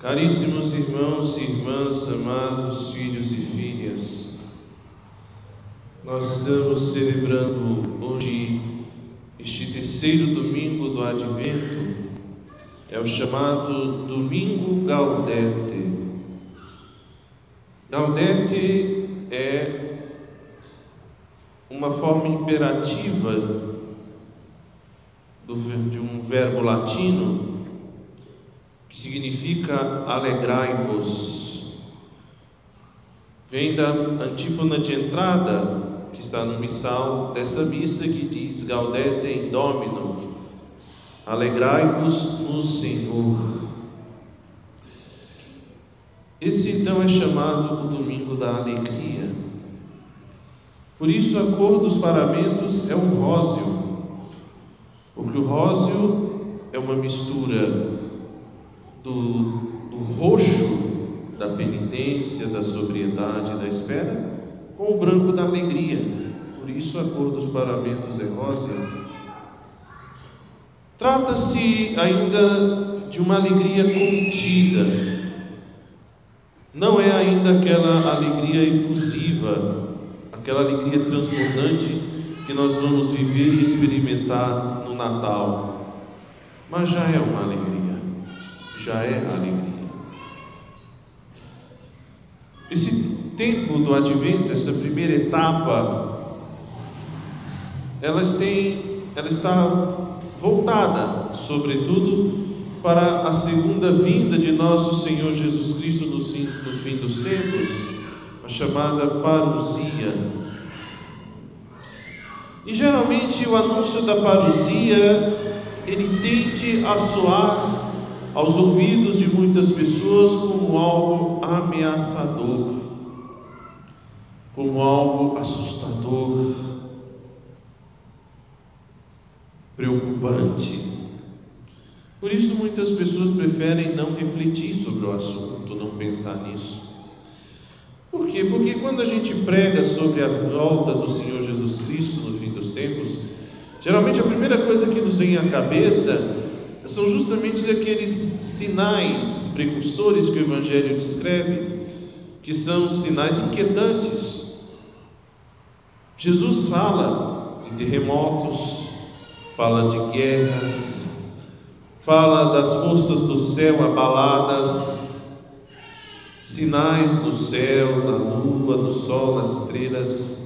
Caríssimos irmãos e irmãs, amados filhos e filhas, nós estamos celebrando hoje este terceiro domingo do Advento, é o chamado Domingo Gaudete. Gaudete é uma forma imperativa de um verbo latino que significa alegrai-vos. Vem da antífona de entrada, que está no missal dessa missa que diz Gaudete in Domino, alegrai-vos no Senhor. Esse então é chamado o domingo da alegria. Por isso a cor dos paramentos é um róseo, porque o róseo é uma mistura do, do roxo da penitência, da sobriedade, da espera, com o branco da alegria. Por isso a cor dos paramentos é rosa. Trata-se ainda de uma alegria contida. Não é ainda aquela alegria efusiva, aquela alegria transbordante que nós vamos viver e experimentar no Natal. Mas já é uma alegria já é alegria. Esse tempo do advento, essa primeira etapa, elas têm, ela está voltada, sobretudo, para a segunda vinda de nosso Senhor Jesus Cristo no fim, no fim dos tempos, a chamada parousia. E geralmente o anúncio da parousia ele tende a soar aos ouvidos de muitas pessoas como algo ameaçador, como algo assustador, preocupante. Por isso, muitas pessoas preferem não refletir sobre o assunto, não pensar nisso. Por quê? Porque quando a gente prega sobre a volta do Senhor Jesus Cristo no fim dos tempos, geralmente a primeira coisa que nos vem à cabeça são justamente aqueles sinais precursores que o Evangelho descreve, que são sinais inquietantes. Jesus fala de terremotos, fala de guerras, fala das forças do céu abaladas, sinais do céu, da lua, do sol, das estrelas.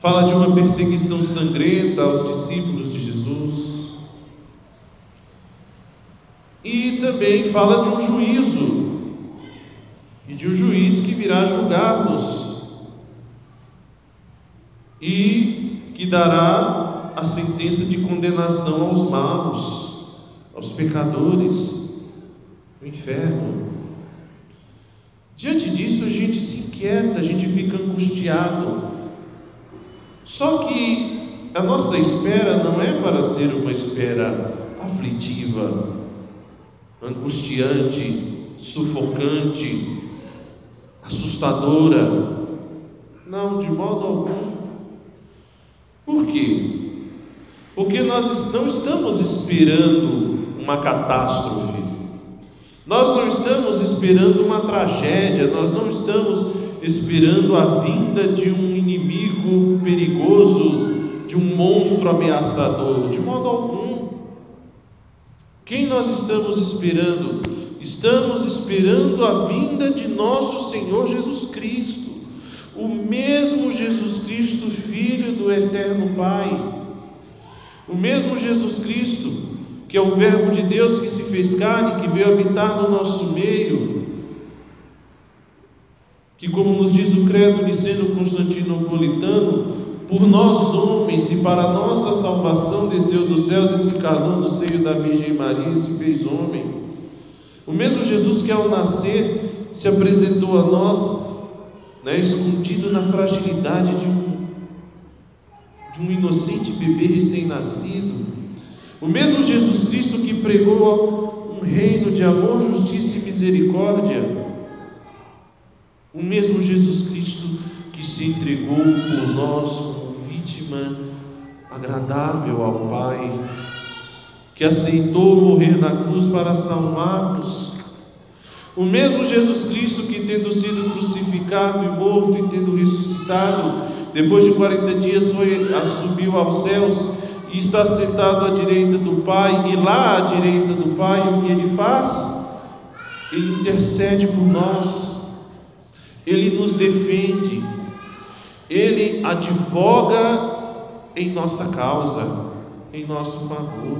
Fala de uma perseguição sangrenta aos discípulos de Jesus e também fala de um juízo e de um juiz que virá julgar-nos e que dará a sentença de condenação aos maus, aos pecadores, no inferno. Diante disso, a gente se inquieta, a gente fica angustiado. Só que a nossa espera não é para ser uma espera aflitiva, angustiante, sufocante, assustadora. Não, de modo algum. Por quê? Porque nós não estamos esperando uma catástrofe. Nós não estamos esperando uma tragédia, nós não estamos esperando a vinda de um inimigo perigoso, de um monstro ameaçador, de modo algum. Quem nós estamos esperando? Estamos esperando a vinda de nosso Senhor Jesus Cristo, o mesmo Jesus Cristo, Filho do Eterno Pai, o mesmo Jesus Cristo, que é o Verbo de Deus que se fez carne, que veio habitar no nosso meio, que, como nos diz o credo niceno constantinopolitano, por nós homens e para nossa salvação desceu dos céus e se calou no seio da Virgem Maria e se fez homem. O mesmo Jesus que ao nascer se apresentou a nós, né, escondido na fragilidade de um, de um inocente bebê recém-nascido. O mesmo Jesus Cristo que pregou um reino de amor, justiça e misericórdia. O mesmo Jesus Cristo que se entregou por nós agradável ao Pai, que aceitou morrer na cruz para salvar-nos. O mesmo Jesus Cristo que, tendo sido crucificado e morto e tendo ressuscitado, depois de 40 dias foi, subiu aos céus e está sentado à direita do Pai, e lá à direita do Pai, o que ele faz? Ele intercede por nós, ele nos defende, ele advoga em nossa causa, em nosso favor.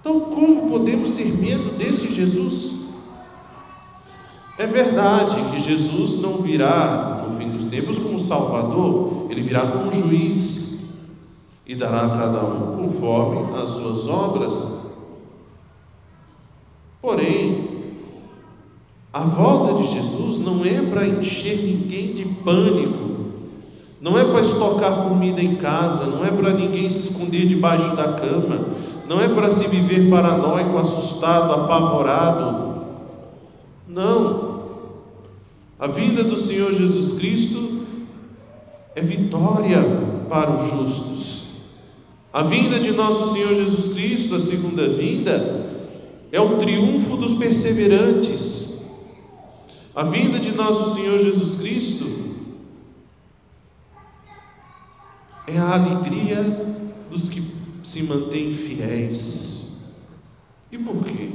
Então, como podemos ter medo desse Jesus? É verdade que Jesus não virá no fim dos tempos como Salvador, ele virá como juiz e dará a cada um conforme as suas obras. Porém, a volta de Jesus não é para encher ninguém de pânico, não é para estocar comida em casa, não é para ninguém se esconder debaixo da cama, não é para se viver paranoico, assustado, apavorado. Não. A vida do Senhor Jesus Cristo é vitória para os justos. A vinda de nosso Senhor Jesus Cristo, a segunda vinda, é o triunfo dos perseverantes. A vinda de nosso Senhor Jesus Cristo é a alegria dos que se mantêm fiéis. E por quê?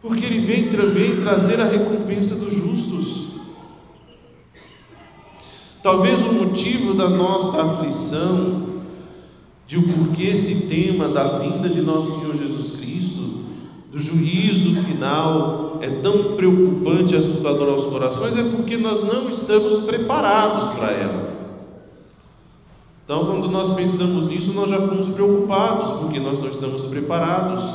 porque Ele vem também trazer a recompensa dos justos. Talvez o motivo da nossa aflição, de o porquê esse tema da vinda de nosso Senhor Jesus Cristo, do juízo final, é tão preocupante e assustador aos corações, é porque nós não estamos preparados para ela. Então, quando nós pensamos nisso, nós já ficamos preocupados, porque nós não estamos preparados.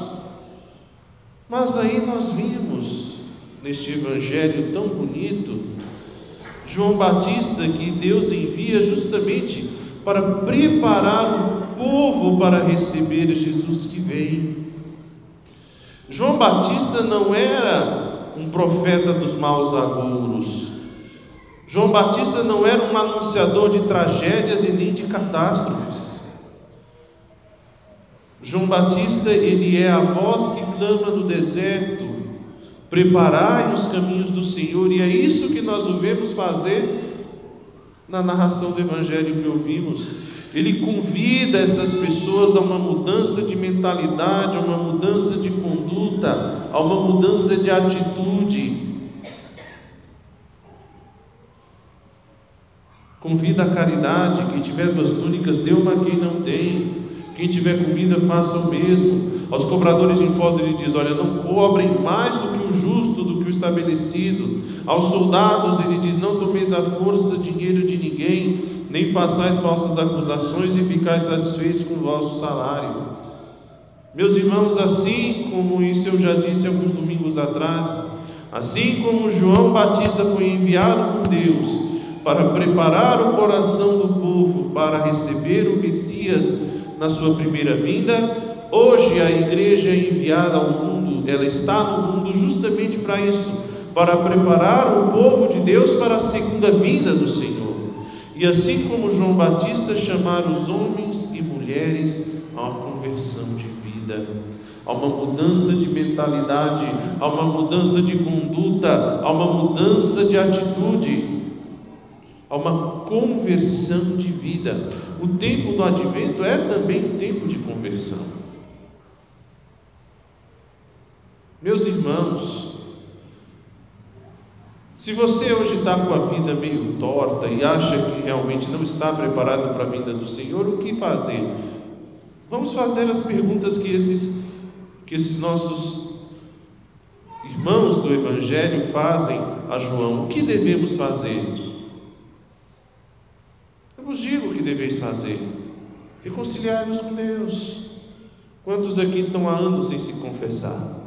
Mas aí nós vimos neste evangelho tão bonito João Batista que Deus envia justamente para preparar o povo para receber Jesus que vem. João Batista não era um profeta dos maus agouros. João Batista não era um anunciador de tragédias e nem de catástrofes. João Batista, ele é a voz que clama no deserto: preparai os caminhos do Senhor, e é isso que nós o vemos fazer na narração do evangelho que ouvimos. Ele convida essas pessoas a uma mudança de mentalidade, a uma mudança de conduta, a uma mudança de atitude. Convida a caridade, quem tiver duas túnicas, dê uma a quem não tem. Quem tiver comida, faça o mesmo. Aos cobradores de impostos, ele diz: Olha, não cobrem mais do que o justo, do que o estabelecido. Aos soldados, ele diz: Não tomeis à força dinheiro de ninguém, nem façais falsas acusações e ficais satisfeitos com o vosso salário. Meus irmãos, assim como isso eu já disse alguns domingos atrás, assim como João Batista foi enviado por Deus para preparar o coração do povo para receber o Messias na sua primeira vinda. Hoje a igreja é enviada ao mundo, ela está no mundo justamente para isso, para preparar o povo de Deus para a segunda vinda do Senhor. E assim como João Batista chamar os homens e mulheres a uma conversão de vida, a uma mudança de mentalidade, a uma mudança de conduta, a uma mudança de atitude a uma conversão de vida. O tempo do advento é também um tempo de conversão. Meus irmãos, se você hoje está com a vida meio torta e acha que realmente não está preparado para a vinda do Senhor, o que fazer? Vamos fazer as perguntas que esses, que esses nossos irmãos do Evangelho fazem a João. O que devemos fazer? Eu vos digo o que deveis fazer: reconciliai-vos com Deus. Quantos aqui estão há anos sem se confessar?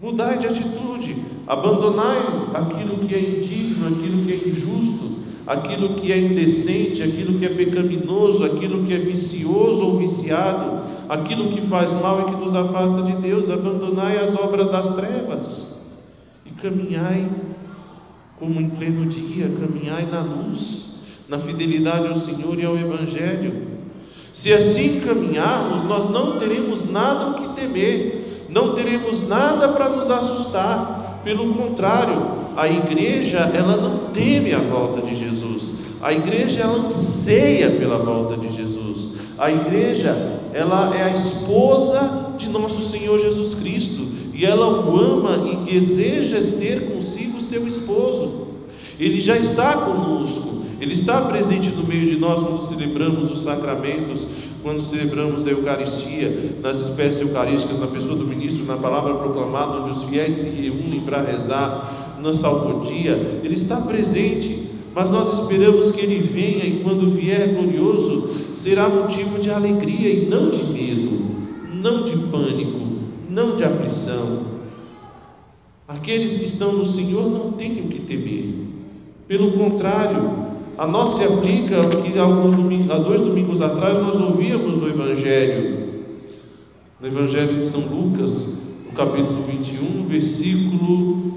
Mudai de atitude, abandonai aquilo que é indigno, aquilo que é injusto, aquilo que é indecente, aquilo que é pecaminoso, aquilo que é vicioso ou viciado, aquilo que faz mal e que nos afasta de Deus. Abandonai as obras das trevas e caminhai como em pleno dia, caminhai na luz, na fidelidade ao Senhor e ao Evangelho. Se assim caminharmos, nós não teremos nada o que temer, não teremos nada para nos assustar. Pelo contrário, a igreja ela não teme a volta de Jesus. A igreja ela anseia pela volta de Jesus. A igreja ela é a esposa de nosso Senhor Jesus Cristo e ela o ama e deseja ter esposo. Ele já está conosco, ele está presente no meio de nós quando celebramos os sacramentos, quando celebramos a Eucaristia, nas espécies eucarísticas, na pessoa do ministro, na palavra proclamada, onde os fiéis se reúnem para rezar, na salmodia, ele está presente. Mas nós esperamos que ele venha e quando vier glorioso, será motivo de alegria e não de medo, não de pânico, não de aflição. Aqueles que estão no Senhor não têm o que temer. Pelo contrário, a nós se aplica o que alguns domingos, há dois domingos atrás nós ouvíamos no Evangelho, no Evangelho de São Lucas, no capítulo 21, versículo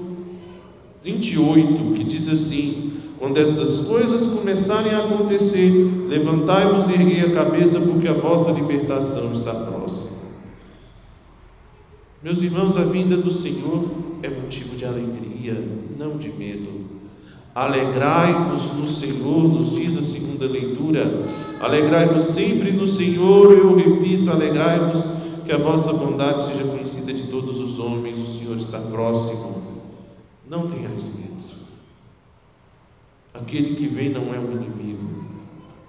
28, que diz assim: Quando essas coisas começarem a acontecer, levantai-vos e erguei a cabeça, porque a vossa libertação está próxima. Meus irmãos, a vinda do Senhor é motivo de alegria, não de medo. Alegrai-vos no Senhor, nos diz a segunda leitura. Alegrai-vos sempre no Senhor, eu repito, alegrai-vos, que a vossa bondade seja conhecida de todos os homens, o Senhor está próximo. Não tenhais medo. Aquele que vem não é um inimigo,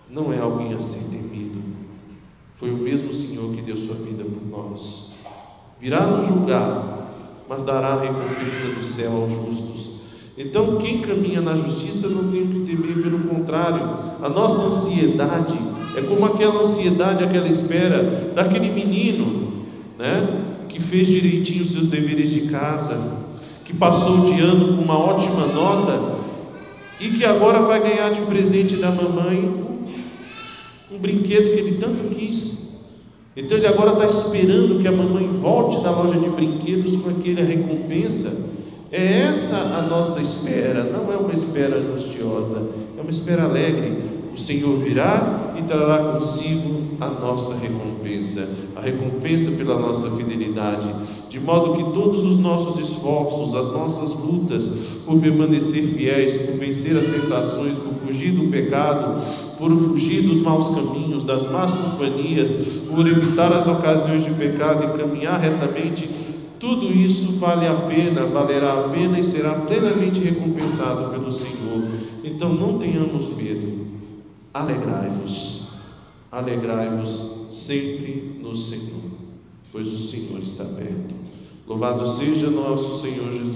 não é alguém a ser temido. Foi o mesmo Senhor que deu sua vida por nós. Virá nos julgar, mas dará a recompensa do céu aos justos. Então, quem caminha na justiça não tem o que temer, pelo contrário, a nossa ansiedade é como aquela ansiedade, aquela espera daquele menino, né, que fez direitinho os seus deveres de casa, que passou de ano com uma ótima nota e que agora vai ganhar de presente da mamãe um, brinquedo que ele tanto quis. Então ele agora está esperando que a mamãe volte da loja de brinquedos com aquela recompensa é essa a nossa espera, não é uma espera angustiosa, é uma espera alegre. O Senhor virá e trará consigo a nossa recompensa, a recompensa pela nossa fidelidade, de modo que todos os nossos esforços, as nossas lutas por permanecer fiéis, por vencer as tentações, por fugir do pecado, por fugir dos maus caminhos, das más companhias, por evitar as ocasiões de pecado e caminhar retamente tudo isso vale a pena, valerá a pena e será plenamente recompensado pelo Senhor. Então não tenhamos medo, alegrai-vos, alegrai-vos sempre no Senhor, pois o Senhor está perto. Louvado seja nosso Senhor Jesus